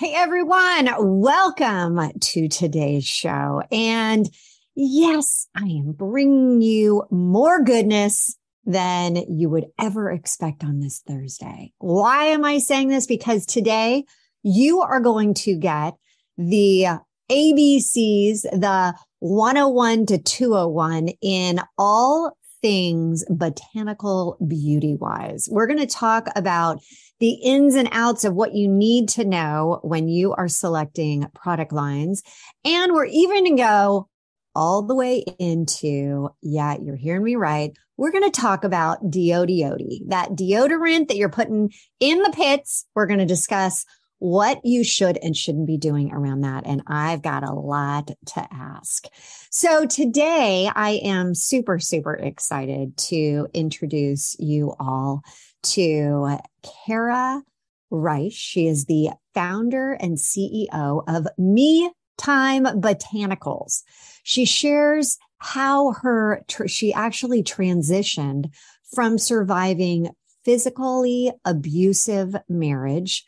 Hey everyone, welcome to today's show. And yes, I am bringing you more goodness than you would ever expect on this Thursday. Why am I saying this? Because today you are going to get the ABCs, the 101 to 201 in all things botanical beauty wise. We're going to talk about the ins and outs of what you need to know when you are selecting product lines. And we're even going to go all the way into, yeah, you're hearing me right. We're going to talk about deodorant, that deodorant that you're putting in the pits. We're going to discuss what you should and shouldn't be doing around that. And I've got a lot to ask. So today I am super, super excited to introduce you all to Kara Reich. She is the founder and CEO of Me Time Botanicals. She shares how her, she actually transitioned from surviving physically abusive marriage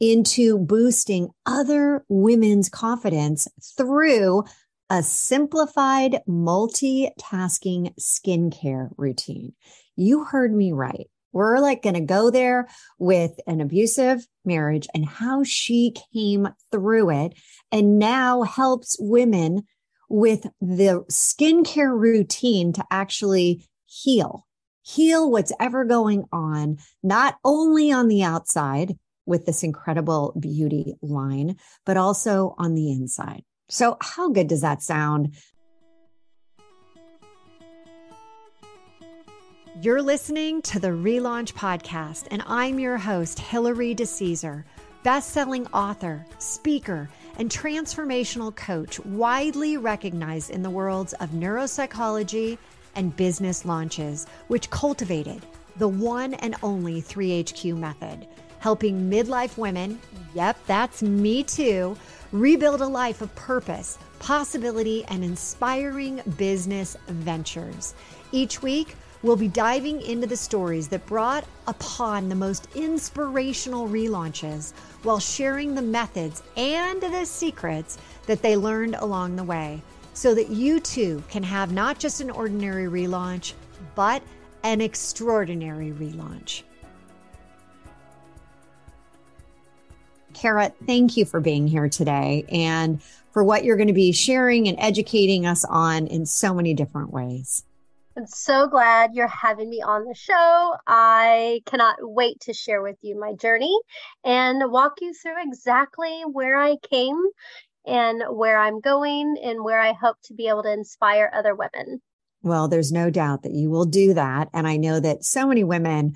into boosting other women's confidence through a simplified multitasking skincare routine. You heard me right. We're like going to go there with an abusive marriage and how she came through it and now helps women with the skincare routine to actually heal, heal what's ever going on, not only on the outside with this incredible beauty line, but also on the inside. So, how good does that sound? You're listening to the Relaunch Podcast, and I'm your host, Hilary DeCesar, best-selling author, speaker, and transformational coach, widely recognized in the worlds of neuropsychology and business launches, which cultivated the one and only 3HQ method, helping midlife women, yep, that's me too, rebuild a life of purpose, possibility, and inspiring business ventures. Each week, We'll be diving into the stories that brought upon the most inspirational relaunches while sharing the methods and the secrets that they learned along the way so that you too can have not just an ordinary relaunch, but an extraordinary relaunch. Kara, thank you for being here today and for what you're going to be sharing and educating us on in so many different ways. I'm so glad you're having me on the show. I cannot wait to share with you my journey and walk you through exactly where I came and where I'm going and where I hope to be able to inspire other women. Well, there's no doubt that you will do that. And I know that so many women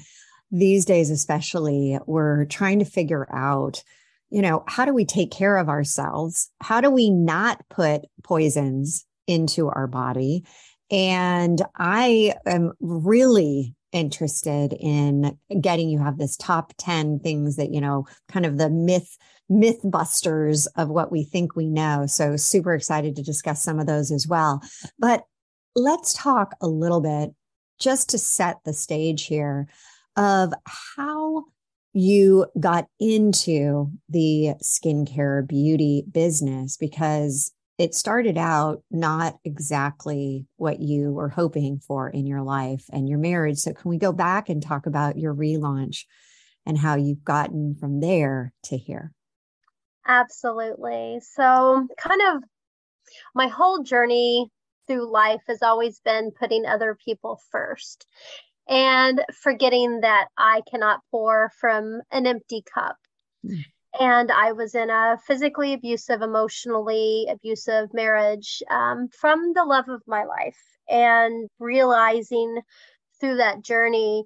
these days, especially, we're trying to figure out you know, how do we take care of ourselves? How do we not put poisons into our body? And I am really interested in getting you have this top 10 things that, you know, kind of the myth, myth busters of what we think we know. So super excited to discuss some of those as well. But let's talk a little bit just to set the stage here of how you got into the skincare beauty business because it started out not exactly what you were hoping for in your life and your marriage. So, can we go back and talk about your relaunch and how you've gotten from there to here? Absolutely. So, kind of my whole journey through life has always been putting other people first and forgetting that I cannot pour from an empty cup. Mm and I was in a physically abusive, emotionally abusive marriage um, from the love of my life. And realizing through that journey,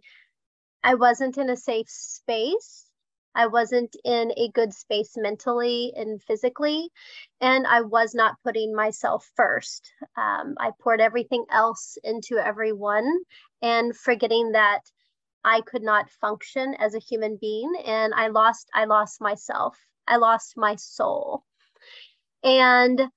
I wasn't in a safe space. I wasn't in a good space mentally and physically, and I was not putting myself first. Um, I poured everything else into everyone and forgetting that I could not function as a human being and I lost I lost myself. I lost my soul. And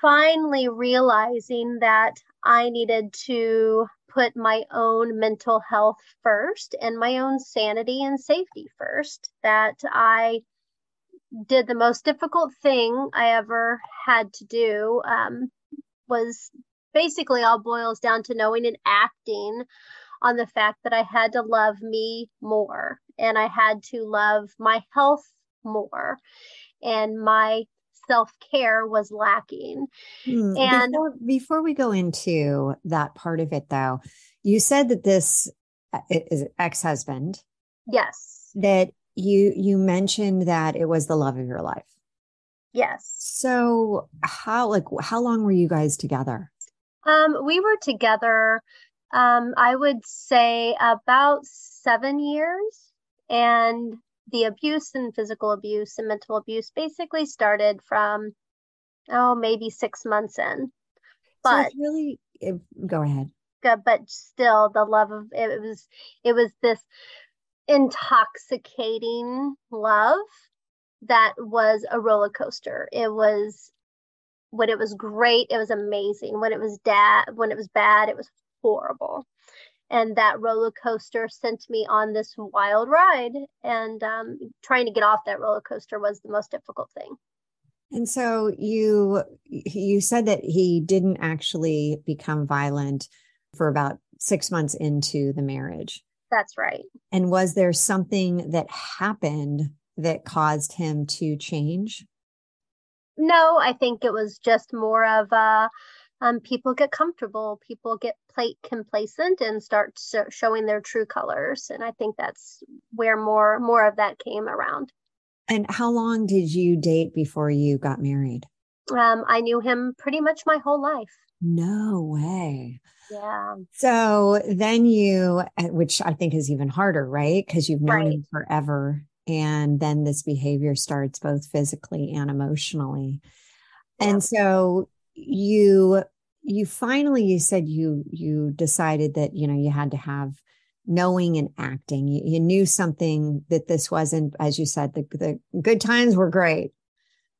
finally realizing that I needed to put my own mental health first and my own sanity and safety first that I did the most difficult thing I ever had to do. Um, was basically all boils down to knowing and acting on the fact that I had to love me more and I had to love my health more and my self care was lacking. Hmm. And before, before, we go into that part of it, though, you said that this uh, is ex husband. Yes. That you you mentioned that it was the love of your life. Yes. So how like how long were you guys together? Um, we were together. Um, I would say about seven years, and the abuse and physical abuse and mental abuse basically started from oh maybe six months in. But so really it, go ahead. But still the love of it was it was this intoxicating love that was a roller coaster. It was when it was great it was amazing. When it was dad when it was bad it was horrible and that roller coaster sent me on this wild ride. And um, trying to get off that roller coaster was the most difficult thing. And so you you said that he didn't actually become violent for about six months into the marriage. That's right. And was there something that happened that caused him to change? No i think it was just more of a um, people get comfortable, people get plate complacent and start so- showing their true colors. And I think that's where more more of that came around. And how long did you date before you got married? Um, I knew him pretty much my whole life. No way. Yeah. So then you, uh, which I think is even harder, right? Because you've known right. him forever. And then this behavior starts both physically and emotionally. Yeah. And so you you finally you said you you decided that you know you had to have knowing and acting. You, you knew something that this wasn't as you said the, the good times were great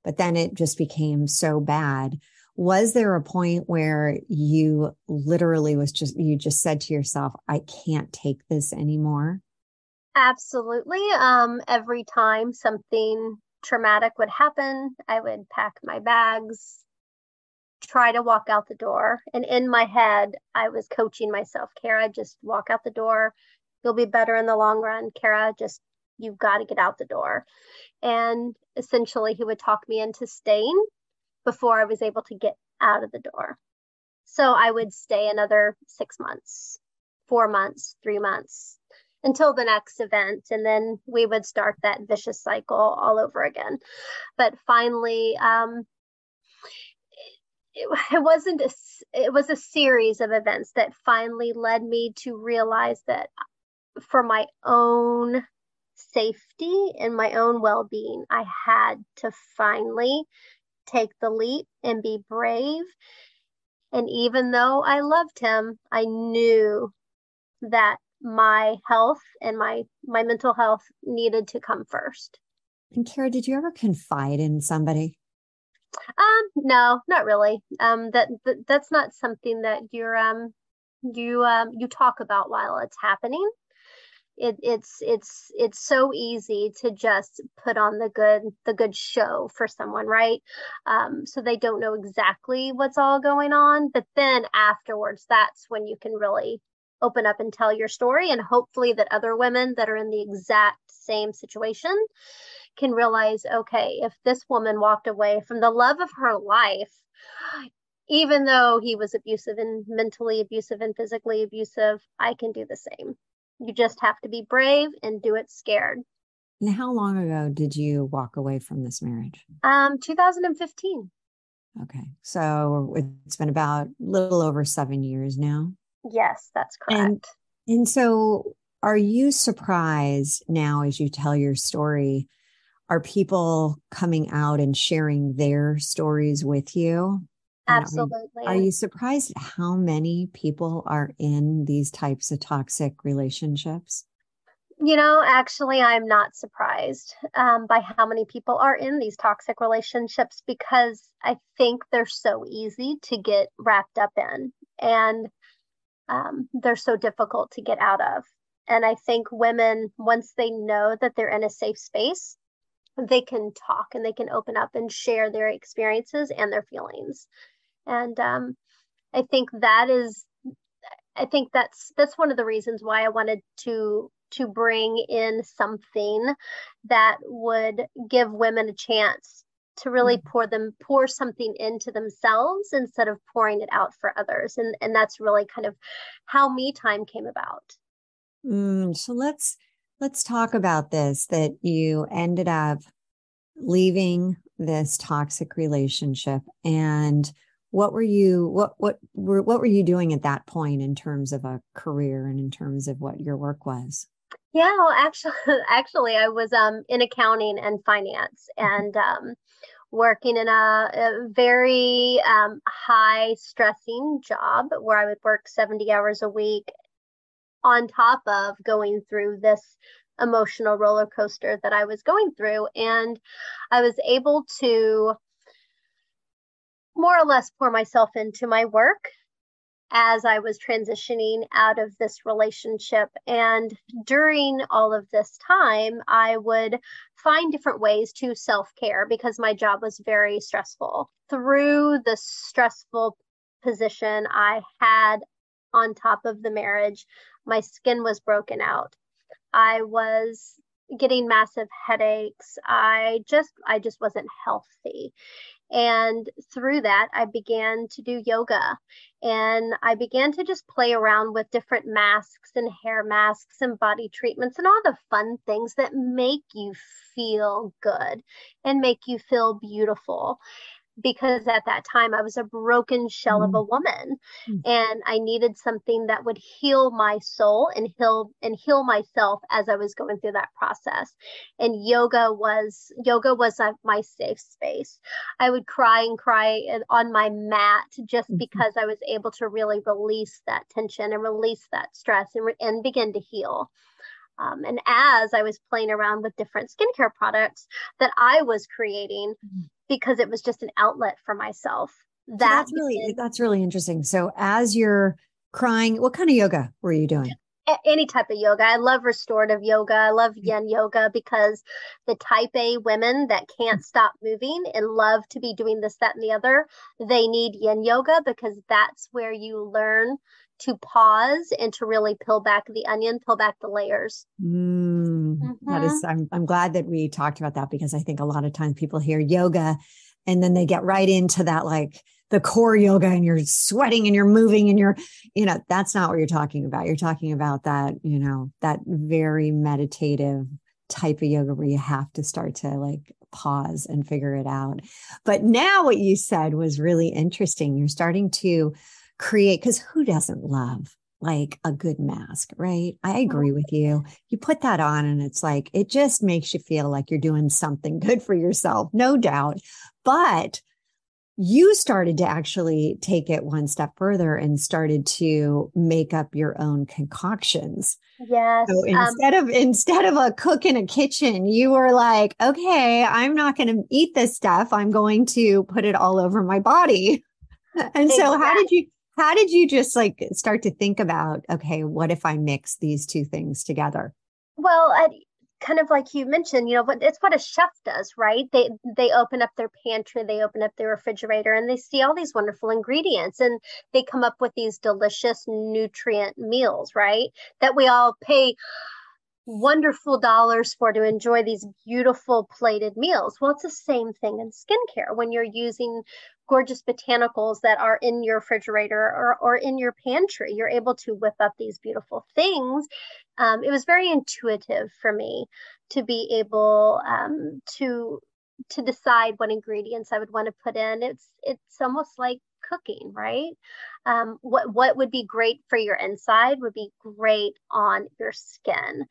but then it just became so bad. Was there a point where you literally was just you just said to yourself i can't take this anymore absolutely. Um every time something traumatic would happen i would pack my bags try to walk out the door. And in my head, I was coaching myself, Kara, just walk out the door. You'll be better in the long run. Kara, just you've got to get out the door. And essentially, he would talk me into staying before I was able to get out of the door. So I would stay another six months, four months, three months until the next event. And then we would start that vicious cycle all over again. But finally, um, it, wasn't a, it was a series of events that finally led me to realize that for my own safety and my own well-being i had to finally take the leap and be brave. And even though i loved him i knew that my health and my my mental health needed to come first. And kara did you ever confide in somebody um, no, not really. Um, that, that that's not something that you're um you um you talk about while it's happening. It, it's it's it's so easy to just put on the good the good show for someone right um, so they don't know exactly what's all going on but then afterwards that's when you can really open up and tell your story and hopefully that other women that are in the exact same situation can realize okay, if this woman walked away from the love of her life, even though he was abusive and mentally abusive and physically abusive, I can do the same. You just have to be brave and do it scared. And how long ago did you walk away from this marriage? Um, 2015. Okay. So it's been about a little over seven years now. Yes, that's correct. And, and so are you surprised now as you tell your story are people coming out and sharing their stories with you? Absolutely. Are, are, you surprised how many people are in these types of toxic relationships? You know, actually, I'm not surprised um, by how many people are in these toxic relationships because I think they're so easy to get wrapped up in and um, they're so difficult to get out of. And I think women, once they know that they're in a safe space, they can talk and they can open up and share their experiences and their feelings. And um, I think that is, I think that's that's one of the reasons why I wanted to to bring in something that would give women a chance to really mm-hmm. pour them pour something into themselves instead of pouring it out for others and and that's really kind of how me time came about mm, so let's let's talk about this that you ended up leaving this toxic relationship and what were you what what were what were you doing at that point in terms of a career and in terms of what your work was yeah well actually actually i was um in accounting and finance mm-hmm. and um working in a, a very um, high stressing job where I would work 70 hours a week on top of going through this emotional roller coaster that I was going through. And I was able to more or less pour myself into my work as I was transitioning out of this relationship. And during all of this time, I would find different ways to self care because my job was very stressful. Through the stressful position I had on top of the marriage, my skin was broken out. I was getting massive headaches. I just I just wasn't healthy. And through that, I began to do yoga and I began to just play around with different masks and hair masks and body treatments and all the fun things that make you feel good and make you feel beautiful because at that time I was a broken shell mm-hmm. of a woman mm-hmm. and I needed something that would heal my soul and heal and heal myself as I was going through that process. And yoga was yoga was a, my safe space. I would cry and cry on my mat just mm-hmm. because I was able to really release that tension and release that stress and, re- and begin to heal. Um, and as I was playing around with different skincare products that I was creating, mm-hmm because it was just an outlet for myself. That so that's really that's really interesting. So as you're crying, what kind of yoga were you doing? any type of yoga. I love restorative yoga. I love mm. yin yoga because the type A women that can't stop moving and love to be doing this, that, and the other, they need yin yoga because that's where you learn to pause and to really peel back the onion, peel back the layers. Mm, mm-hmm. that is, mm-hmm. I'm, I'm glad that we talked about that because I think a lot of times people hear yoga and then they get right into that, like the core yoga and you're sweating and you're moving and you're, you know, that's not what you're talking about. You're talking about that, you know, that very meditative type of yoga where you have to start to like pause and figure it out. But now what you said was really interesting. You're starting to create because who doesn't love like a good mask, right? I agree with you. You put that on and it's like, it just makes you feel like you're doing something good for yourself, no doubt. But you started to actually take it one step further and started to make up your own concoctions. Yes. So um instead um, of instead of a cook in a kitchen, you were like, okay, I'm not going to eat this stuff. I'm going to put it all over my body. And so how did you how did you just like start to think about, okay, what if I mix these two things together? Well, I, kind of like you mentioned, you know, but it's what a chef does, right? They they open up their pantry, they open up their refrigerator, and they see all these wonderful ingredients, and they come up with these delicious nutrient meals, right? That we all pay wonderful dollars for to enjoy these beautiful plated meals. Well, it's the same thing in skincare when you're using gorgeous botanicals that are in your refrigerator or, or in your pantry. You're able to whip up these beautiful things. Um, it was very intuitive for me to be able um, to to decide what ingredients I would want to put in. It's it's almost like cooking, right? Um, what what would be great for your inside would be great on your skin.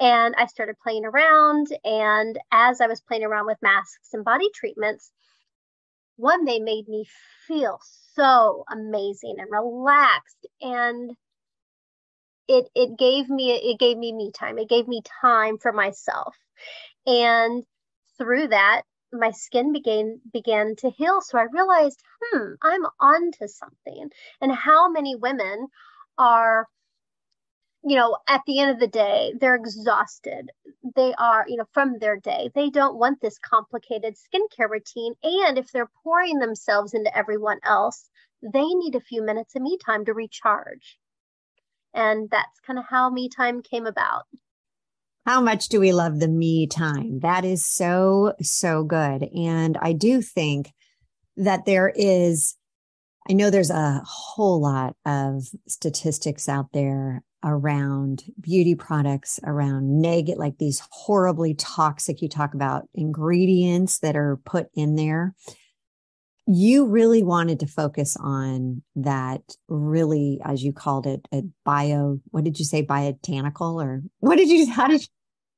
And I started playing around, and as I was playing around with masks and body treatments, one they made me feel so amazing and relaxed, and it it gave me it gave me me time. It gave me time for myself, and through that my skin began began to heal so i realized hmm i'm onto something and how many women are you know, at the end of the day, they're exhausted. They are, you know, from their day. They don't want this complicated skincare routine. And if they're pouring themselves into everyone else, they need a few minutes of me time to recharge. And that's kind of how me time came about. How much do we love the me time? That is so, so good. And I do think that there is, I know there's a whole lot of statistics out there around beauty products, around negative, like these horribly toxic, you talk about ingredients that are put in there. You really wanted to focus on that, really, as you called it, a bio, what did you say, botanical, or what did you, how did you?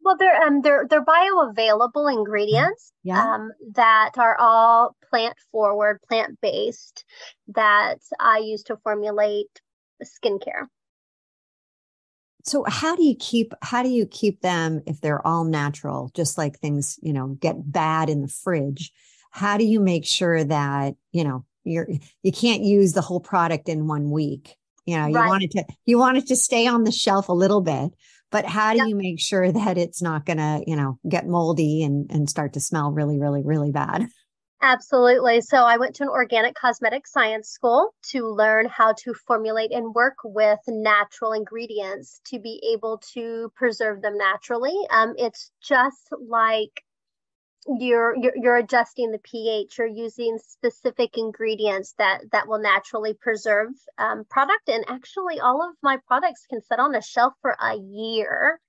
Well, they're um they're they're bioavailable ingredients yeah. um, that are all plant forward, plant based that I use to formulate skincare so how do you keep how do you keep them if they're all natural just like things you know get bad in the fridge how do you make sure that you know you're you can't use the whole product in one week you know you right. want it to you want it to stay on the shelf a little bit but how do yep. you make sure that it's not going to you know get moldy and and start to smell really really really bad Absolutely. So I went to an organic cosmetic science school to learn how to formulate and work with natural ingredients to be able to preserve them naturally. Um, it's just like you're, you're you're adjusting the pH. You're using specific ingredients that that will naturally preserve um, product. And actually, all of my products can sit on a shelf for a year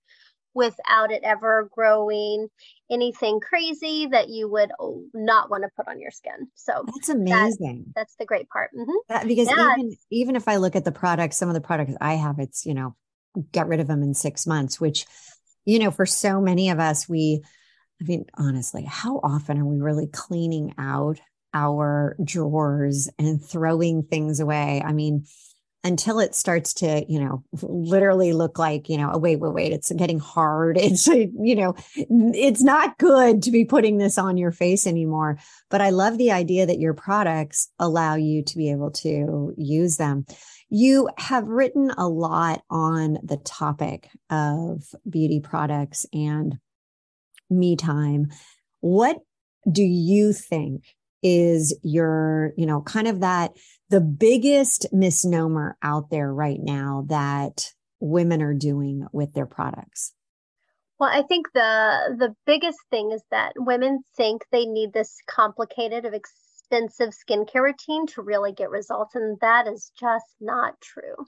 without it ever growing anything crazy that you would not want to put on your skin. So that's amazing. That, that's the great part. Mm-hmm. That, because yeah. even even if I look at the products, some of the products I have, it's you know, get rid of them in six months. Which, you know, for so many of us, we, I mean, honestly, how often are we really cleaning out our drawers and throwing things away? I mean until it starts to, you know, literally look like, you know, oh, wait, wait, wait, it's getting hard. It's, you know, it's not good to be putting this on your face anymore. But I love the idea that your products allow you to be able to use them. You have written a lot on the topic of beauty products and me time. What do you think is your, you know, kind of that the biggest misnomer out there right now that women are doing with their products? Well, I think the the biggest thing is that women think they need this complicated of expensive skincare routine to really get results and that is just not true.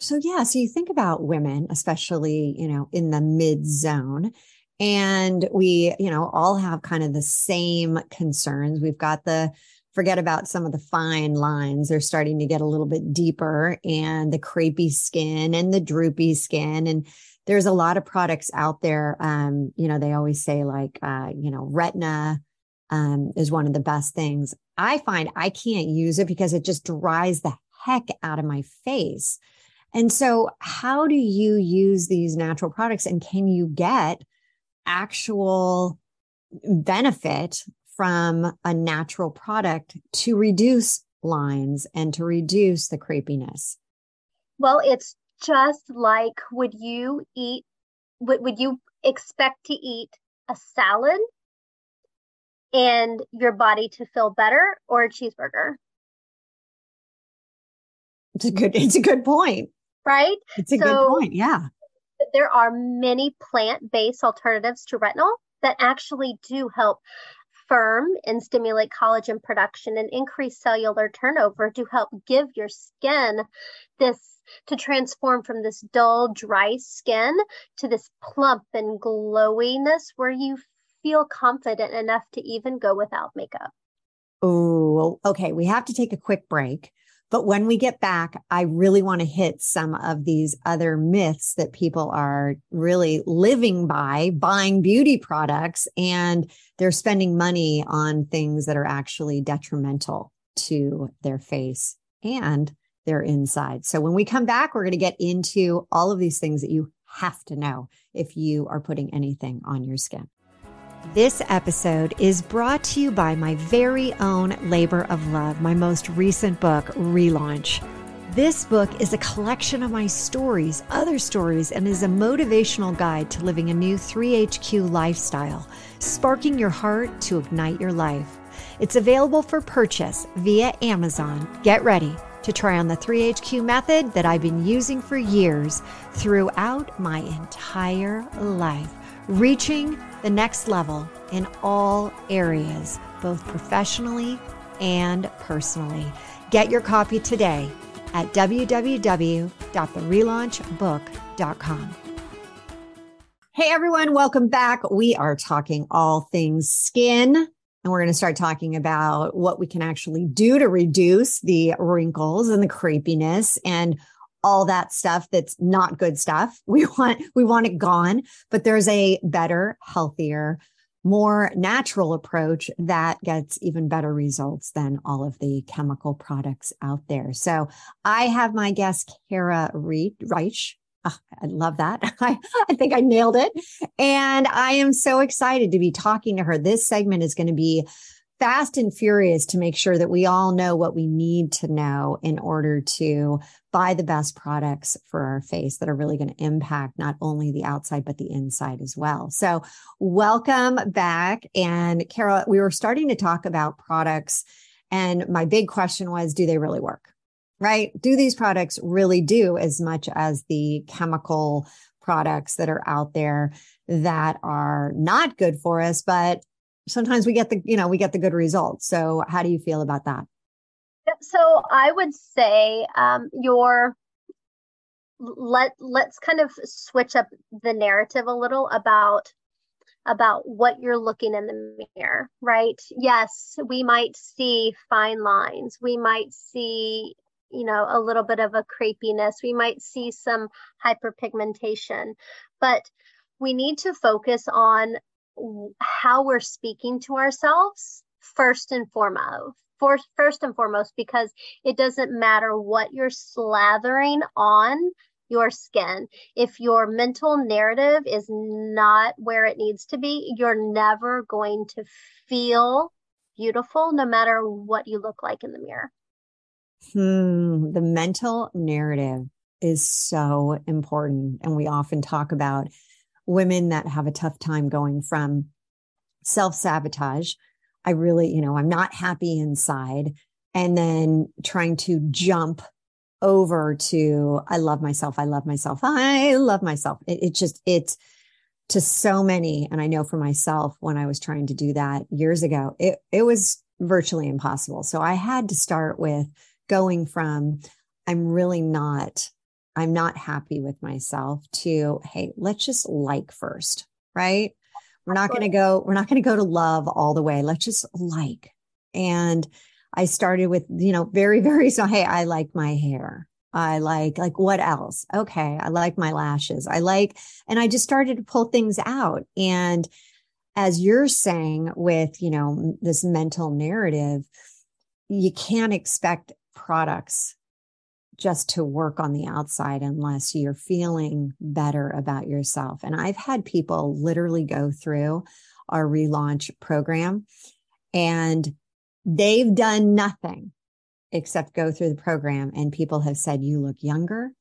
So yeah, so you think about women, especially, you know, in the mid zone, and we, you know, all have kind of the same concerns. We've got the forget about some of the fine lines. They're starting to get a little bit deeper and the crepey skin and the droopy skin. And there's a lot of products out there. Um, you know, they always say like, uh, you know, Retin-A um, is one of the best things. I find I can't use it because it just dries the heck out of my face. And so, how do you use these natural products and can you get actual benefit from a natural product to reduce lines and to reduce the creepiness? Well, it's just like would you eat would, would you expect to eat a salad and your body to feel better or a cheeseburger? It's a good it's a good point. Right? It's a so, good point. Yeah there are many plant-based alternatives to retinol that actually do help firm and stimulate collagen production and increase cellular turnover to help give your skin this to transform from this dull dry skin to this plump and glowiness where you feel confident enough to even go without makeup. Oh, okay. We have to take a quick break. But when we get back, I really want to hit some of these other myths that people are really living by, buying beauty products, and they're spending money on things that are actually detrimental to their face and their inside. So when we come back, we're going to get into all of these things that you have to know if you are putting anything on your skin. This episode is brought to you by my very own labor of love, my most recent book, Relaunch. This book is a collection of my stories, other stories, and is a motivational guide to living a new 3HQ lifestyle, sparking your heart to ignite your life. It's available for purchase via Amazon. Get ready to try on the 3HQ method that I've been using for years throughout my entire life, reaching the next level in all areas, both professionally and personally. Get your copy today at www.therelaunchbook.com. Hey everyone, welcome back. We are talking all things skin, and we're going to start talking about what we can actually do to reduce the wrinkles and the crepiness and all that stuff that's not good stuff. We want we want it gone, but there's a better, healthier, more natural approach that gets even better results than all of the chemical products out there. So I have my guest, Kara Reich. Oh, I love that. I, I think I nailed it. And I am so excited to be talking to her. This segment is going to be fast and furious to make sure that we all know what we need to know in order to buy the best products for our face that are really going to impact not only the outside, but the inside as well. So, welcome back. And Carol, we were starting to talk about products. And my big question was do they really work? Right? Do these products really do as much as the chemical products that are out there that are not good for us, but sometimes we get the you know we get the good results. So how do you feel about that? So i would say um, your let let's kind of switch up the narrative a little about about what you're looking in the mirror right? Yes we might see fine lines. We might see you know a little bit of a crepiness. We might see some hyperpigmentation. But we need to focus on how we're speaking to ourselves first and foremost for, first and foremost because it doesn't matter what you're slathering on your skin. If your mental narrative is not where it needs to be you're never going to feel beautiful no matter what you look like in the mirror. Hmm, the mental narrative is so important and we often talk about women that have a tough time going from self sabotage. I really, you know, I'm not happy inside. And then trying to jump over to, I love myself. I love myself. I love myself. It, it just, it's to so many. And I know for myself, when I was trying to do that years ago, it, it was virtually impossible. So I had to start with going from, I'm really not I'm not happy with myself to, hey, let's just like first, right? We're not going to go, we're not going to go to love all the way. Let's just like. And I started with, you know, very, very so, hey, I like my hair. I like, like what else? Okay. I like my lashes. I like, and I just started to pull things out. And as you're saying with, you know, this mental narrative, you can't expect products just to work on the outside unless you're feeling better about yourself. And I've had people literally go through our relaunch program and they've done nothing except go through the program. And people have said, You look younger.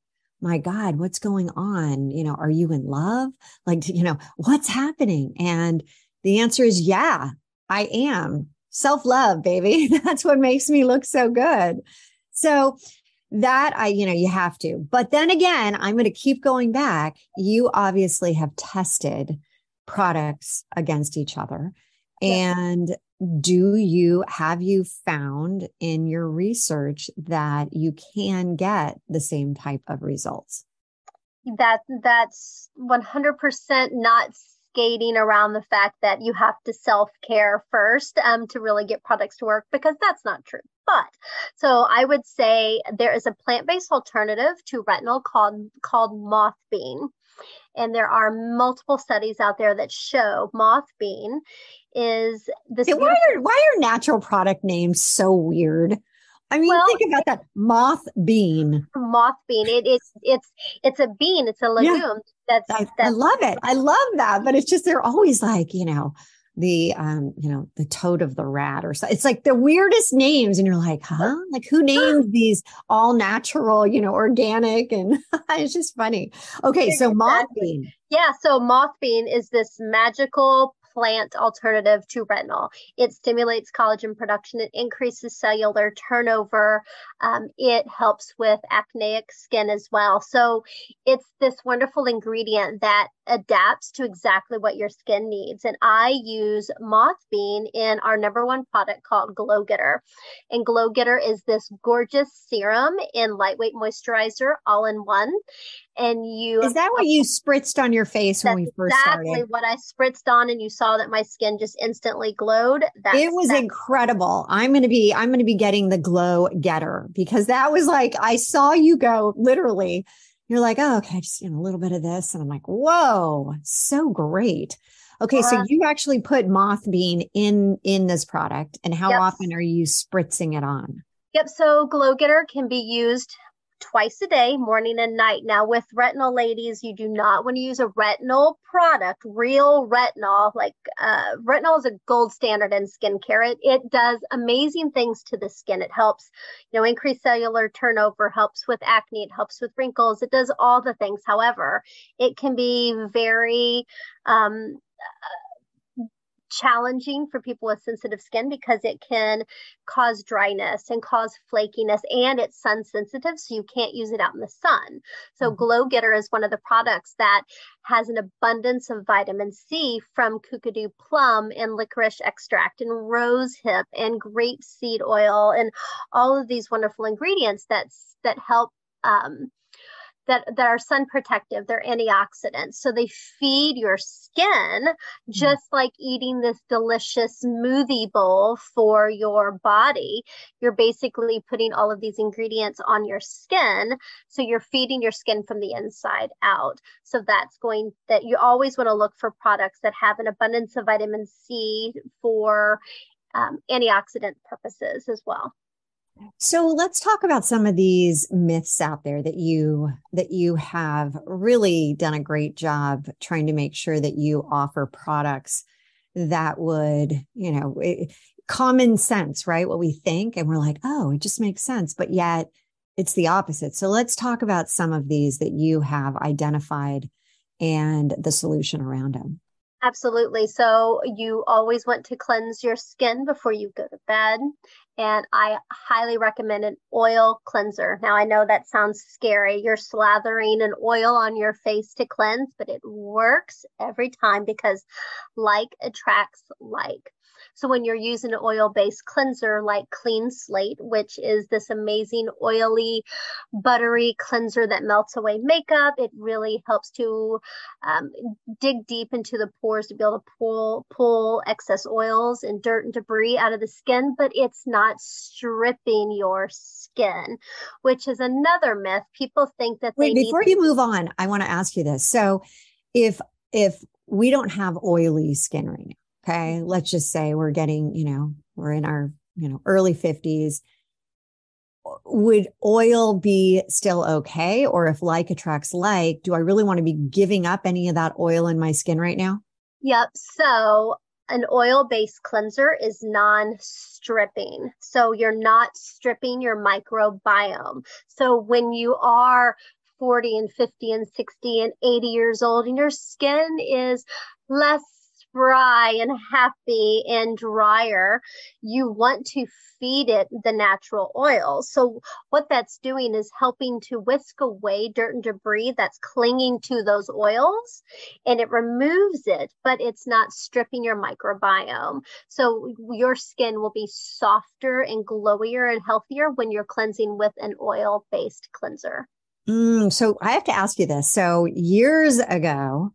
My God, what's going on? You know, are you in love? Like, you know, what's happening? And the answer is, Yeah, I am. Self love, baby. That's what makes me look so good. So that I, you know, you have to. But then again, I'm going to keep going back. You obviously have tested products against each other. And do you have you found in your research that you can get the same type of results? That that's 100% not skating around the fact that you have to self care first um, to really get products to work because that's not true. So I would say there is a plant based alternative to retinol called called moth bean. And there are multiple studies out there that show moth bean is this. Hey, why are why are natural product names so weird? I mean, well, think about that moth bean. Moth bean. It, it it's it's a bean. It's a legume. Yeah. That's, I, that's I love it. I love that. But it's just they're always like you know the um you know the toad of the rat or so it's like the weirdest names and you're like huh? Like who named these all natural you know organic? And it's just funny. Okay so mothbean. Yeah so mothbean is this magical plant alternative to retinol. It stimulates collagen production, it increases cellular turnover, um, it helps with acneic skin as well. So it's this wonderful ingredient that adapts to exactly what your skin needs. And I use moth bean in our number one product called Glow Getter. And Glow Getter is this gorgeous serum in lightweight moisturizer all in one and you is that what you spritzed on your face when we first exactly started? what I spritzed on, and you saw that my skin just instantly glowed. That's, it was incredible. I'm gonna be I'm gonna be getting the glow getter because that was like I saw you go literally. You're like, oh, okay, just you know, a little bit of this, and I'm like, whoa, so great. Okay, uh, so you actually put moth bean in in this product, and how yep. often are you spritzing it on? Yep. So Glow Getter can be used twice a day, morning and night. Now, with retinol ladies, you do not want to use a retinol product, real retinol. Like uh, retinol is a gold standard in skincare. It, it does amazing things to the skin. It helps, you know, increase cellular turnover, helps with acne, it helps with wrinkles. It does all the things. However, it can be very um, challenging for people with sensitive skin because it can cause dryness and cause flakiness and it's sun sensitive so you can't use it out in the sun so mm-hmm. glow getter is one of the products that has an abundance of vitamin c from Kakadu's plum and licorice extract and rose hip and grape seed oil and all of these wonderful ingredients that that help um, that, that are sun protective, they're antioxidants. So they feed your skin mm-hmm. just like eating this delicious smoothie bowl for your body. You're basically putting all of these ingredients on your skin. So you're feeding your skin from the inside out. So that's going that you always want to look for products that have an abundance of vitamin C for um, antioxidant purposes as well. So let's talk about some of these myths out there that you that you have really done a great job trying to make sure that you offer products that would, you know, it, common sense, right? What we think and we're like, "Oh, it just makes sense." But yet it's the opposite. So let's talk about some of these that you have identified and the solution around them. Absolutely. So you always want to cleanse your skin before you go to bed. And I highly recommend an oil cleanser. Now, I know that sounds scary. You're slathering an oil on your face to cleanse, but it works every time because like attracts like. So when you're using an oil-based cleanser like Clean Slate, which is this amazing oily, buttery cleanser that melts away makeup, it really helps to um, dig deep into the pores to be able to pull pull excess oils and dirt and debris out of the skin. But it's not stripping your skin, which is another myth. People think that Wait, they before need- you move on, I want to ask you this. So if if we don't have oily skin right now Okay. Let's just say we're getting, you know, we're in our, you know, early 50s. Would oil be still okay? Or if like attracts like, do I really want to be giving up any of that oil in my skin right now? Yep. So an oil based cleanser is non stripping. So you're not stripping your microbiome. So when you are 40 and 50 and 60 and 80 years old and your skin is less spry and happy and drier, you want to feed it the natural oil. So, what that's doing is helping to whisk away dirt and debris that's clinging to those oils and it removes it, but it's not stripping your microbiome. So, your skin will be softer and glowier and healthier when you're cleansing with an oil based cleanser. Mm, so, I have to ask you this. So, years ago,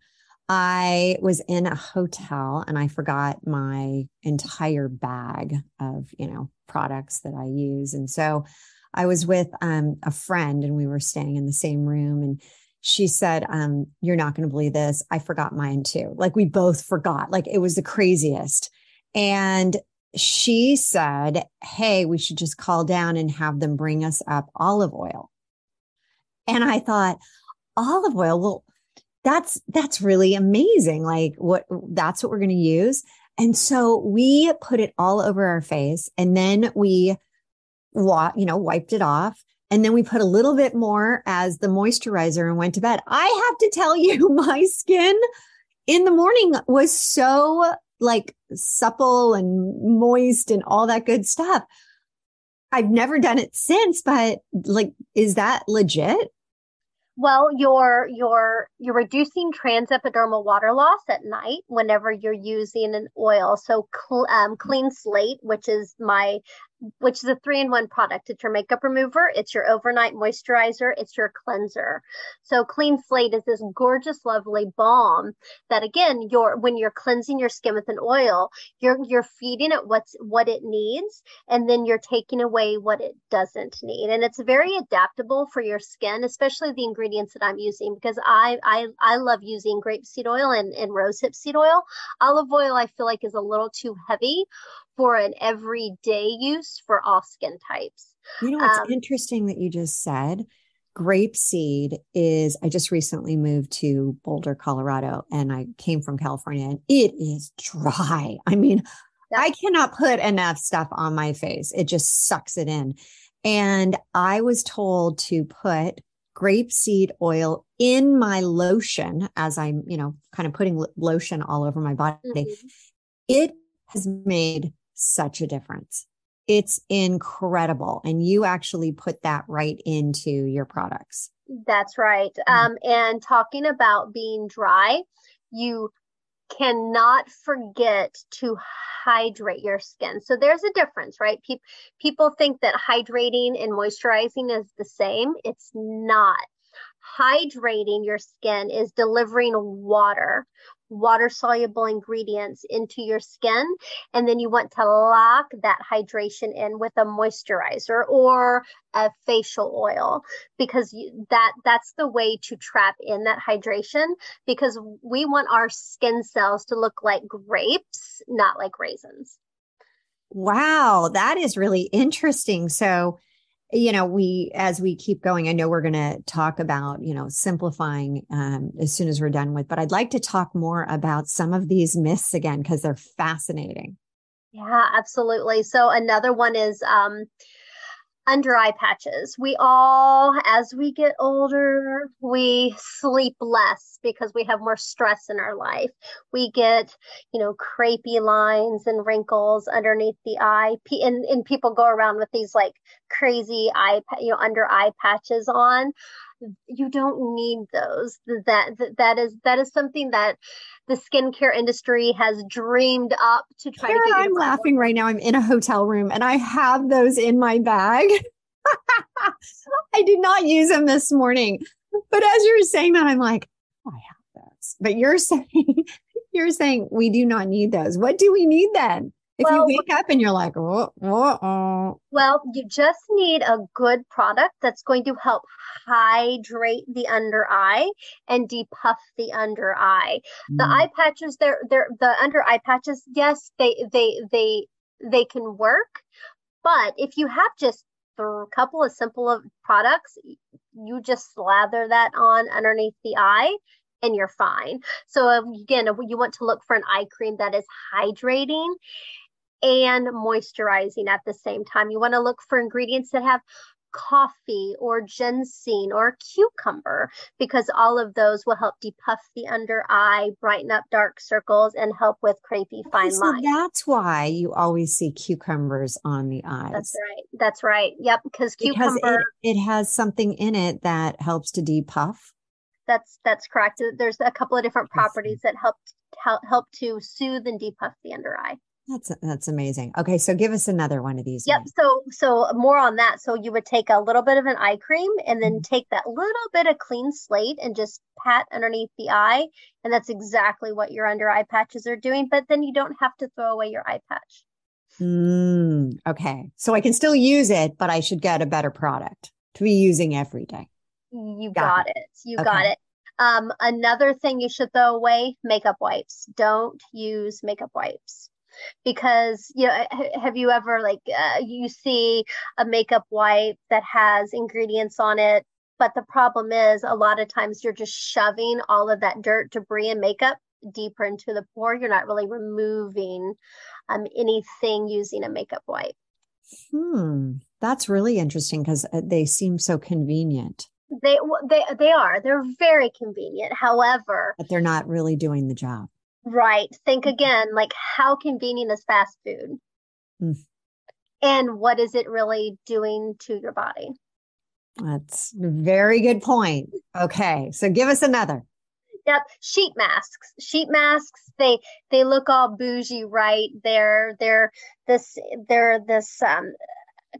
I was in a hotel and I forgot my entire bag of, you know, products that I use. And so I was with um, a friend and we were staying in the same room and she said, um, you're not going to believe this. I forgot mine too. Like we both forgot. Like it was the craziest. And she said, Hey, we should just call down and have them bring us up olive oil. And I thought, olive oil, well, that's that's really amazing like what that's what we're going to use And so we put it all over our face and then we, wa- you know, wiped it off. And then we put a little bit more as the moisturizer and went to bed. I have to tell you, my skin in the morning was so like supple and moist and all that good stuff. I've never done it since, but like, is that legit? Well, you're you're you're reducing transepidermal water loss at night whenever you're using an oil. So cl- um, clean slate, which is my which is a three in one product. It's your makeup remover, it's your overnight moisturizer, it's your cleanser. So Clean Slate is this gorgeous, lovely balm that again, you're when you're cleansing your skin with an oil, you're you're feeding it what's what it needs, and then you're taking away what it doesn't need. And it's very adaptable for your skin, especially the ingredients that I'm using because I I I love using grapeseed oil and, and rosehip seed oil. Olive oil I feel like is a little too heavy for an everyday use for all skin types. You know, it's um, interesting that you just said grape seed is I just recently moved to Boulder, Colorado, and I came from California and it is dry. I mean. I cannot put enough stuff on my face. It just sucks it in. And I was told to put grape seed oil in my lotion as I'm, you know, kind of putting lotion all over my body. Mm-hmm. It has made such a difference. It's incredible. And you actually put that right into your products. That's right. Mm-hmm. Um, and talking about being dry, you cannot forget to hydrate your skin. So there's a difference, right? Pe- people think that hydrating and moisturizing is the same. It's not. Hydrating your skin is delivering water water soluble ingredients into your skin. And then you want to lock that hydration in with a moisturizer or a facial oil because you, that that's the way to trap in that hydration because we want our skin cells to look like grapes, not like raisins. Wow, that is really interesting. So, you know we as we keep going i know we're going to talk about you know simplifying um, as soon as we're done with but i'd like to talk more about some of these myths again because they're fascinating. Yeah absolutely. So another one is um, under eye patches. We all, as we get older, we sleep less because we have more stress in our life. We get, you know, crepey lines and wrinkles underneath the eye. And, and people go around with these like crazy eye, you know, under eye patches on you don't need those. That, that that is that is something that the skincare industry has dreamed up to try Kara, to get i'm laughing right now. I'm in a hotel room and i have those in my bag. I did not use them this morning. But as you're saying that i'm like oh, i have those. But you're saying you're saying we do not need those. What do we need then if well, you wake up and you're like, oh, oh, oh. Well, you just need a good product that's going to help hydrate the under eye and depuff the under eye. Mm. The eye patches, they're they're the under eye patches, yes, they they they they can work, but if you have just a couple of simple of products, you just slather that on underneath the eye and you're fine. So again, you want to look for an eye cream that is hydrating and moisturizing at the same time. You want to look for ingredients that have coffee or ginseng or cucumber because all of those will help depuff the under eye, brighten up dark circles, and help with crepey fine so lines. That's why you always see cucumbers on the eyes. That's right. That's right. Yep. Because cucumber it, it has something in it that helps to depuff. That's that's correct. There's a couple of different properties that help help help to soothe and depuff the under eye. That's that's amazing. Okay, so give us another one of these. Yep. So so more on that. So you would take a little bit of an eye cream and then mm-hmm. take that little bit of clean slate and just pat underneath the eye, and that's exactly what your under eye patches are doing. But then you don't have to throw away your eye patch. Mm, okay, so I can still use it, but I should get a better product to be using every day. You got, got it. it. You okay. got it. Um, another thing you should throw away: makeup wipes. Don't use makeup wipes because you know have you ever like uh, you see a makeup wipe that has ingredients on it but the problem is a lot of times you're just shoving all of that dirt debris and makeup deeper into the pore. You're not really removing um, anything using a makeup wipe. Hmm, that's really interesting because uh, they seem so convenient. They they they are. They're very convenient. However, but they're not really doing the job. Right. Think again, like how convenient is fast food? Mm. And what is it really doing to your body? That's a very good point. Okay, so give us another. Yep, sheet masks. Sheet masks. They they look all bougie, right? They're they're this they're this um,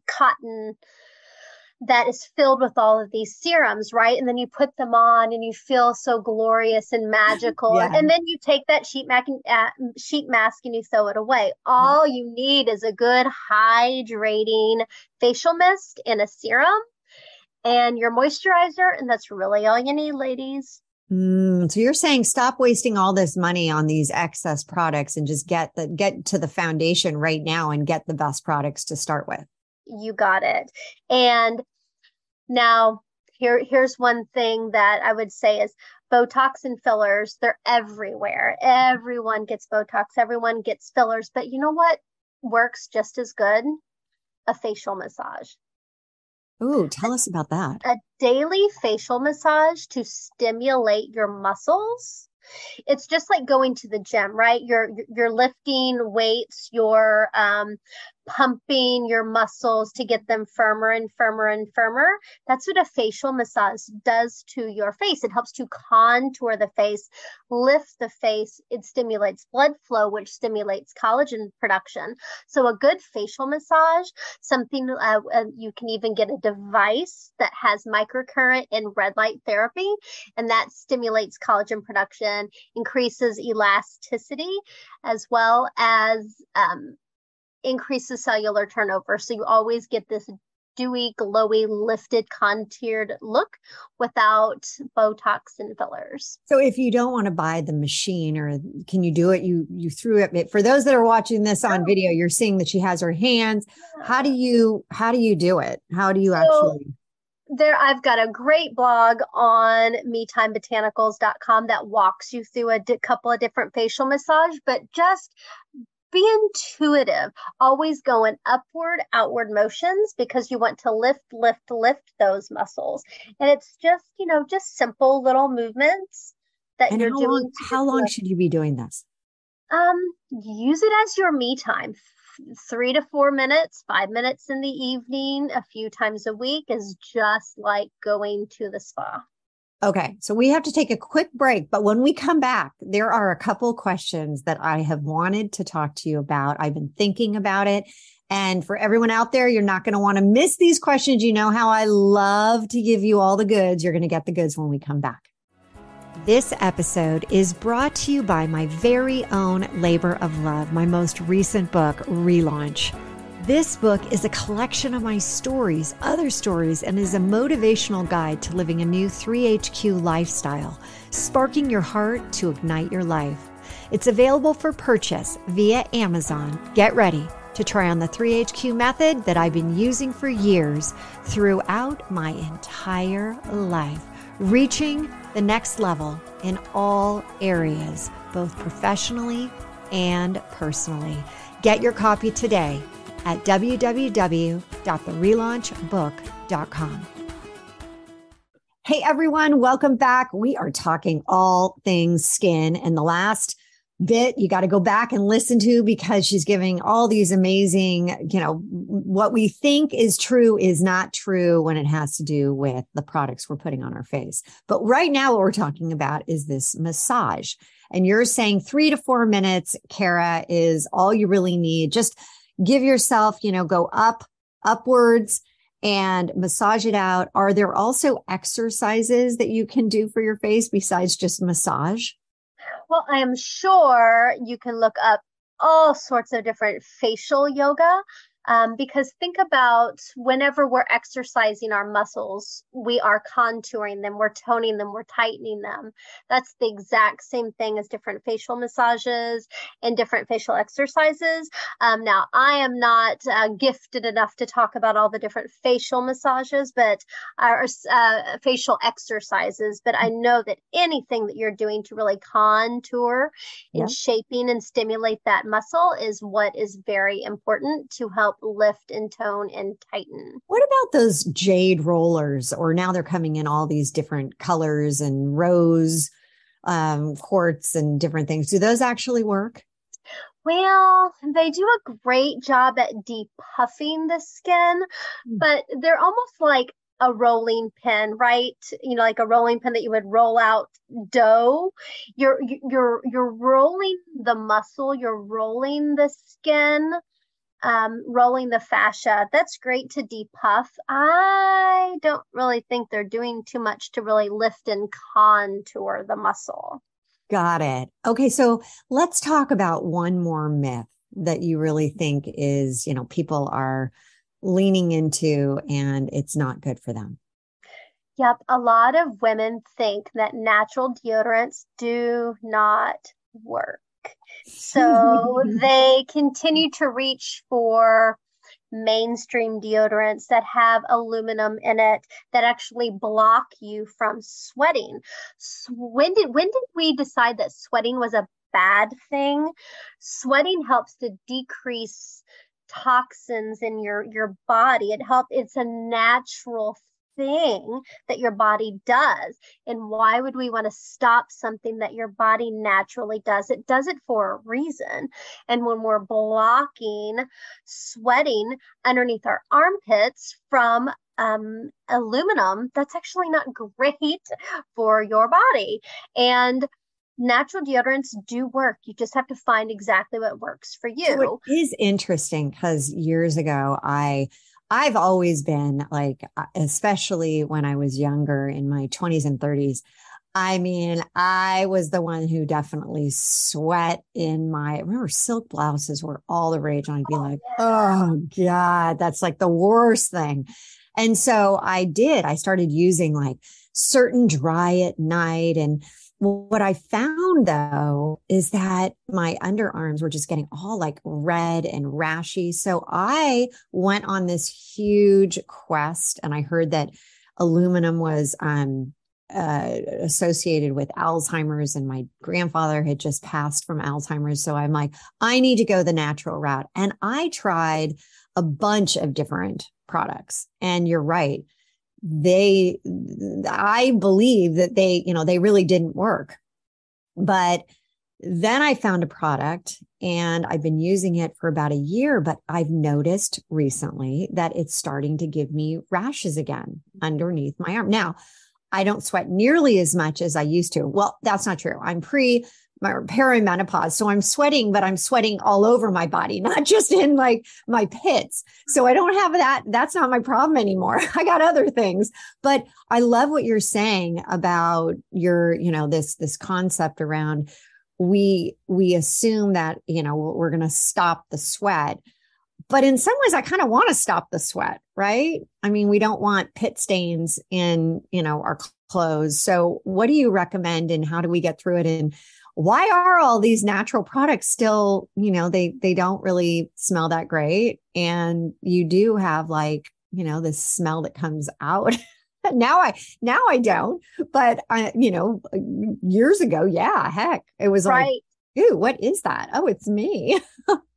cotton that is filled with all of these serums, right? And then you put them on and you feel so glorious and magical. Yeah. And then you take that sheet, mask, uh, sheet mask and you throw it away. All yeah. you need is a good hydrating facial mist and a serum and your moisturizer. And that's really all you need, ladies. Mm, so you're saying stop wasting all this money on these excess products and just get the get to the foundation right now and get the best products to start with you got it. And now here here's one thing that I would say is Botox and fillers, they're everywhere. Everyone gets Botox, everyone gets fillers, but you know what works just as good? A facial massage. Ooh, tell us about that. A daily facial massage to stimulate your muscles it's just like going to the gym right you're you're lifting weights you're um, pumping your muscles to get them firmer and firmer and firmer. That's what a facial massage does to your face. It helps to contour the face lift the face. It stimulates blood flow which stimulates collagen production. So a good facial massage something uh, uh, you can even get a device that has microcurrent and red light therapy and that stimulates collagen production increases elasticity as well as um, increases cellular turnover. So you always get this dewy, glowy, lifted, contoured look without Botox and fillers. So if you don't want to buy the machine or can you do it? You you threw it for those that are watching this on oh. video, you're seeing that she has her hands. How do you how do you do it? How do you so, actually there I've got a great blog on metimebotanicals.com that walks you through a di- couple of different facial massage, but just be intuitive, always going upward, outward motions because you want to lift, lift, lift those muscles. And it's just, you know, just simple little movements that and you're how doing. Long, how long should you be doing this? Um, use it as your me time three to four minutes, five minutes in the evening, a few times a week is just like going to the spa. Okay, so we have to take a quick break, but when we come back, there are a couple questions that I have wanted to talk to you about. I've been thinking about it. And for everyone out there, you're not going to want to miss these questions. You know how I love to give you all the goods. You're going to get the goods when we come back. This episode is brought to you by my very own Labor of Love, my most recent book, Relaunch. This book is a collection of my stories, other stories, and is a motivational guide to living a new 3HQ lifestyle, sparking your heart to ignite your life. It's available for purchase via Amazon. Get ready to try on the 3HQ method that I've been using for years throughout my entire life, reaching the next level in all areas, both professionally and personally. Get your copy today at www.therelaunchbook.com. Hey everyone, welcome back. We are talking all things skin. And the last bit you got to go back and listen to because she's giving all these amazing, you know, what we think is true is not true when it has to do with the products we're putting on our face. But right now, what we're talking about is this massage. And you're saying three to four minutes, Kara, is all you really need. Just give yourself, you know, go up, upwards and massage it out. Are there also exercises that you can do for your face besides just massage? Well, I am sure you can look up all sorts of different facial yoga. Um, because think about whenever we're exercising our muscles, we are contouring them, we're toning them, we're tightening them. That's the exact same thing as different facial massages and different facial exercises. Um, now, I am not uh, gifted enough to talk about all the different facial massages, but our uh, facial exercises, but I know that anything that you're doing to really contour and yeah. shaping and stimulate that muscle is what is very important to help lift and tone and tighten. What about those jade rollers? Or now they're coming in all these different colors and rose um, quartz and different things. Do those actually work? Well, they do a great job at depuffing the skin, hmm. but they're almost like a rolling pin, right? You know, like a rolling pin that you would roll out dough. You're you're you're rolling the muscle, you're rolling the skin, um, rolling the fascia. That's great to depuff. I don't really think they're doing too much to really lift and contour the muscle. Got it. Okay, so let's talk about one more myth that you really think is, you know, people are leaning into and it's not good for them. Yep, a lot of women think that natural deodorants do not work. So they continue to reach for mainstream deodorants that have aluminum in it that actually block you from sweating. When did when did we decide that sweating was a bad thing? Sweating helps to decrease toxins in your your body. It helps it's a natural thing that your body does. And why would we want to stop something that your body naturally does? It does it for a reason. And when we're blocking sweating underneath our armpits from um, aluminum, that's actually not great for your body. And natural deodorants do work. You just have to find exactly what works for you. So it is interesting because years ago, I I've always been like, uh, especially when I was younger in my 20s and 30s. I mean, I was the one who definitely sweat in my, I remember silk blouses were all the rage. And I'd be oh, like, oh God, that's like the worst thing. And so I did, I started using like Certain Dri at night and what I found though is that my underarms were just getting all like red and rashy. So I went on this huge quest and I heard that aluminum was um, uh, associated with Alzheimer's, and my grandfather had just passed from Alzheimer's. So I'm like, I need to go the natural route. And I tried a bunch of different products. And you're right they i believe that they you know they really didn't work. But then i found a product and i've been using it for about a year but i've noticed recently that it's starting to give me rashes again underneath my arm. Now i don't sweat nearly as much as i used to. Well that's not true. I'm pre my perimenopause. So I'm sweating, but I'm sweating all over my body, not just in like my pits. So I don't have that. That's not my problem anymore. I got other things. But I love what you're saying about your, you know, this this concept around we we assume that, you know, we're going to stop the sweat. But in some ways I kind of want to stop the sweat, right? I mean, we don't want pit stains in, you know, our clothes. So what do you recommend and how do we get through it and why are all these natural products still, you know, they they don't really smell that great and you do have like, you know, this smell that comes out. now I now I don't, but I you know, years ago, yeah, heck, it was right. like, "Ooh, what is that?" Oh, it's me.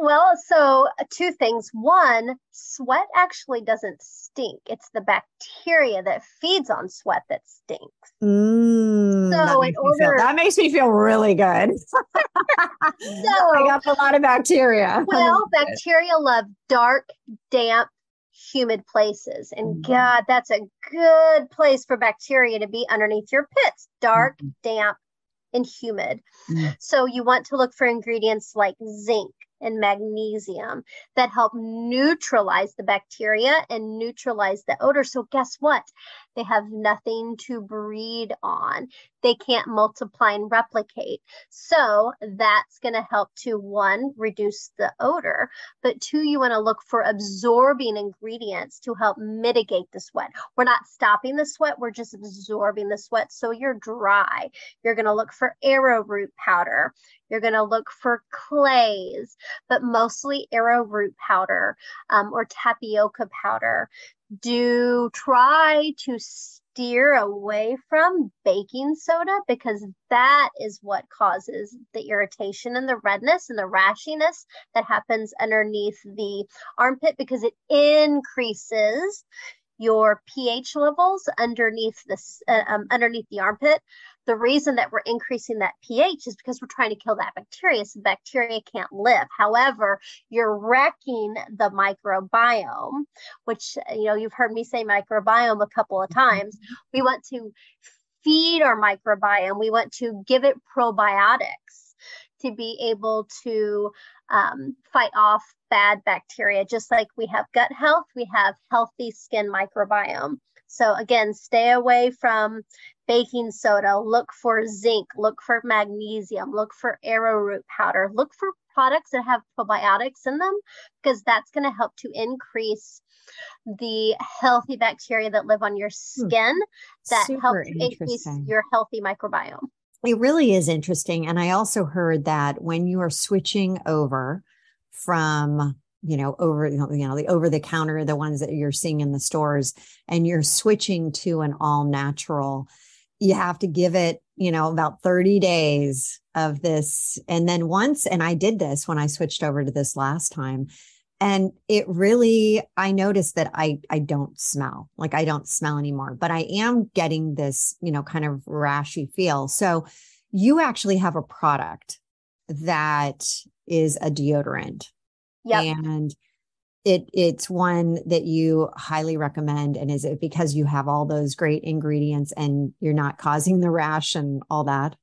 Well, so uh, two things. One, sweat actually doesn't stink. It's the bacteria that feeds on sweat that stinks. Mm, so in order feel, that makes me feel really good. so I got a lot of bacteria. Well, bacteria love dark, damp, humid places. And mm-hmm. God, that's a good place for bacteria to be underneath your pits. Dark, mm-hmm. damp, and humid. Mm-hmm. So you want to look for ingredients like zinc, and magnesium that help neutralize the bacteria and neutralize the odor. So, guess what? They have nothing to breed on. they can't multiply and replicate. So that's going to help to one, reduce the odor, but two, you want to look for absorbing ingredients to help mitigate the sweat. We're not stopping the sweat, we're just absorbing the sweat. So you're dry. You're going to look for arrowroot powder. You're going to look for clays, but mostly arrowroot powder um, or tapioca powder. Do try to steer away from baking soda because that is what causes the irritation and the redness and the rashiness that happens underneath the armpit because it increases your pH levels underneath this uh, um, underneath the armpit. The reason that we're increasing that pH is because we're trying to kill that bacteria. So bacteria can't live. However, you're wrecking the microbiome, which you know you've heard me say microbiome a couple of times. Mm-hmm. We want to feed our microbiome. We want to give it probiotics to be able to um, fight off bad bacteria. Just like we have gut health, we have healthy skin microbiome. So again, stay away from baking soda. Look for zinc. Look for magnesium. Look for arrowroot powder. Look for products that have probiotics in them because that's going to help to increase the healthy bacteria that live on your hmm. skin that Super help increase your healthy microbiome. It really is interesting. And I also heard that when you are switching over from, you know, over, you know, the over the counter, the ones that you're seeing in the stores, and you're switching to an all natural, you have to give it, you know, about 30 days of this. And then once, and I did this when I switched over to this last time, and it really i noticed that i i don't smell like i don't smell anymore but i am getting this you know kind of rashy feel so you actually have a product that is a deodorant yep. and it it's one that you highly recommend and is it because you have all those great ingredients and you're not causing the rash and all that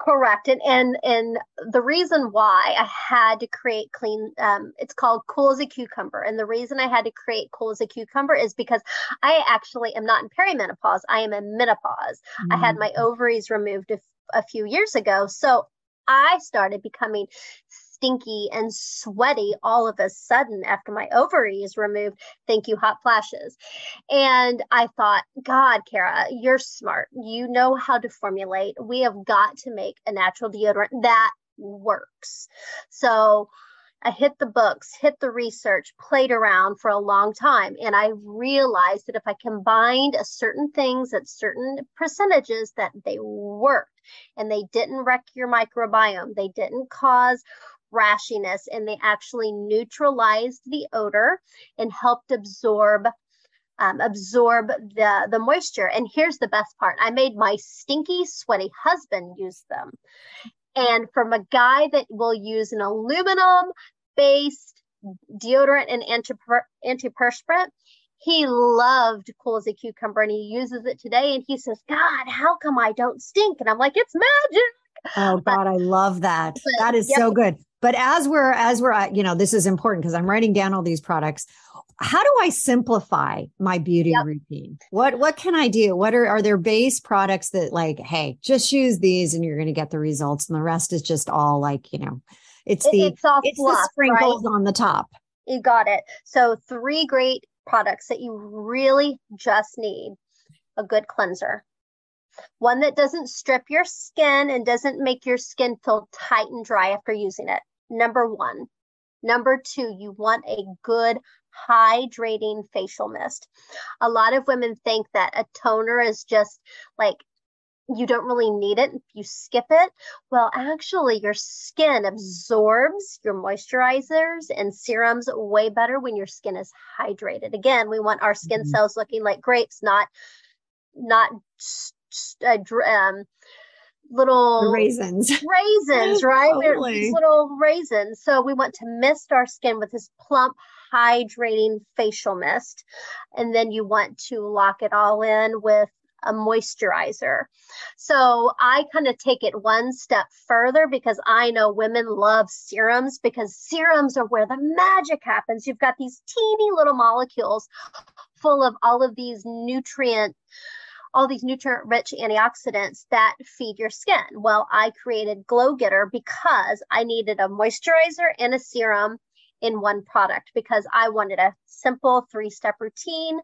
Correct. And and and the reason why I had to create clean um it's called cool as a cucumber. And the reason I had to create cool as a cucumber is because I actually am not in perimenopause. I am in menopause. Mm-hmm. I had my mm. ovaries removed a, a few years ago. So I started becoming stinky and sweaty all of a sudden after my ovaries removed. Thank you, hot flashes. And I thought, God, Kara, you're smart. You know how to formulate. We have got to make a natural deodorant that works. So I hit the books, hit the research, played around for a long time. And I realized that if I combined certain things at certain percentages, that they worked and they didn't wreck your microbiome. They didn't cause rashiness and they actually neutralized the odor and helped absorb um, absorb the the moisture. And here's the best part. I made my stinky sweaty husband use them. And from a guy that will use an aluminum based deodorant and antiper- antiperspirant he loved cool as a cucumber and he uses it today and he says god how come i don't stink? And i'm like it's magic. Oh god but, i love that. But, that is yep. so good but as we're as we're uh, you know this is important because i'm writing down all these products. How do i simplify my beauty yep. routine? What what can i do? What are are there base products that like hey just use these and you're going to get the results and the rest is just all like you know it's the it's, all it's fluff, the sprinkles right? on the top. You got it. So three great products that you really just need a good cleanser. One that doesn't strip your skin and doesn't make your skin feel tight and dry after using it number one. Number two, you want a good hydrating facial mist. A lot of women think that a toner is just like you don't really need it if you skip it. Well, actually, your skin absorbs your moisturizers and serums way better when your skin is hydrated. Again, we want our skin mm-hmm. cells looking like grapes, not not uh, um, little the raisins. Raisins, right? Totally. These little raisins. So we want to mist our skin with this plump, hydrating facial mist. And then you want to lock it all in with a moisturizer. So I kind of take it one step further because I know women love serums because serums are where the magic happens. You've got these teeny little molecules full of all of these nutrient all these nutrient rich antioxidants that feed your skin. Well, I created Glow Getter because I needed a moisturizer and a serum in one product because I wanted a simple three step routine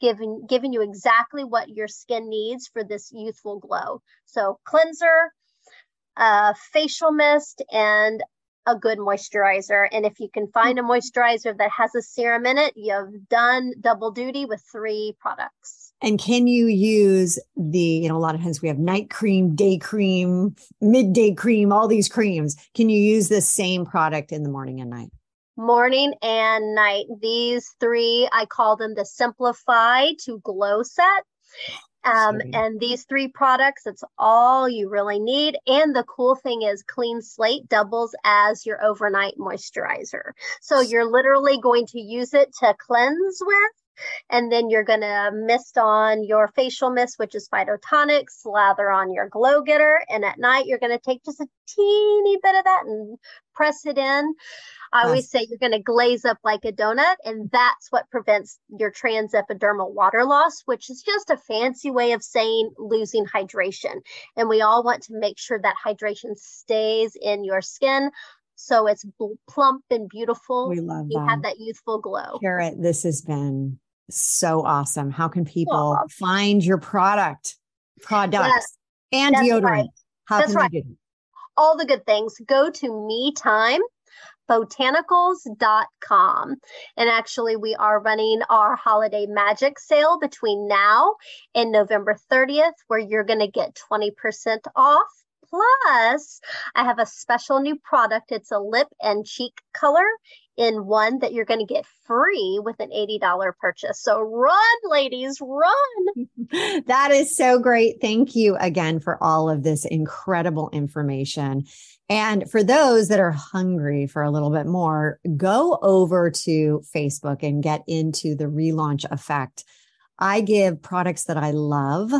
giving giving you exactly what your skin needs for this youthful glow. So cleanser, a facial mist and a good moisturizer. And if you can find a moisturizer that has a serum in it, you've done double duty with three products. And can you use the, you know, a lot of times we have night cream, day cream, midday cream, all these creams. Can you use the same product in the morning and night? Morning and night. These three, I call them the Simplify to Glow set. Um, and these three products, it's all you really need. And the cool thing is, Clean Slate doubles as your overnight moisturizer. So you're literally going to use it to cleanse with. And then you're going to mist on your facial mist, which is phytotonic, slather on your glow getter. And at night, you're going to take just a teeny bit of that and press it in. I always say you're going to glaze up like a donut, and that's what prevents your trans epidermal water loss, which is just a fancy way of saying losing hydration. And we all want to make sure that hydration stays in your skin so it's plump and beautiful. We love you that. have that youthful glow. Kara, this has been so awesome. How can people find your product, products, and deodorant? Right. How that's can right. they do? All the good things. Go to me time botanicals.com. And actually, we are running our holiday magic sale between now and November 30th, where you're going to get 20% off. Plus, I have a special new product. It's a lip and cheek color in one that you're going to get free with an $80 purchase. So run, ladies, run. that is so great. Thank you again for all of this incredible information. And for those that are hungry for a little bit more, go over to Facebook and get into the relaunch effect. I give products that I love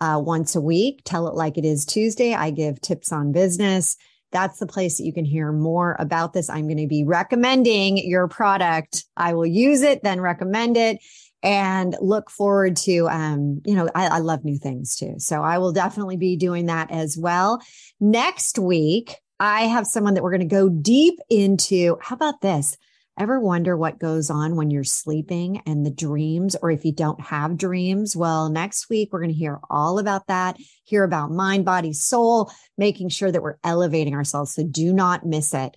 uh, once a week. Tell it like it is Tuesday. I give tips on business. That's the place that you can hear more about this. I'm going to be recommending your product. I will use it, then recommend it and look forward to um you know I, I, love new things too so i will definitely be doing that as well next week i have someone that we're going to go deep into how about this ever wonder what goes on when you're sleeping and the dreams or if you don't have dreams well next week we're going to hear all about that hear about mind body soul making sure that we're elevating ourselves so do not miss it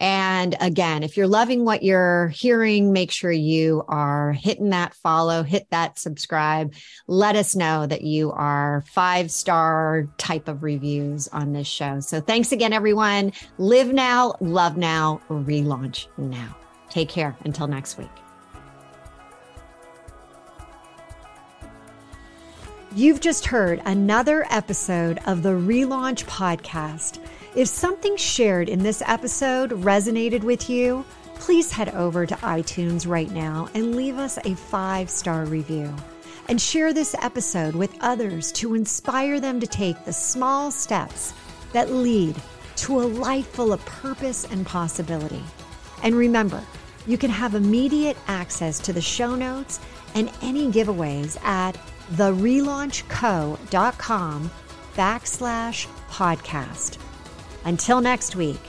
and again, if you're loving what you're hearing, make sure you are hitting that follow, hit that subscribe. Let us know that you are five star type of reviews on this show. So thanks again, everyone. Live now, love now, relaunch now. Take care until next week. You've just heard another episode of the Relaunch Podcast. If something shared in this episode resonated with you, please head over to iTunes right now and leave us a five star review. And share this episode with others to inspire them to take the small steps that lead to a life full of purpose and possibility. And remember, you can have immediate access to the show notes and any giveaways at therelaunchco.com backslash podcast. Until next week,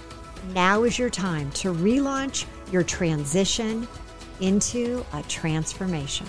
now is your time to relaunch your transition into a transformation.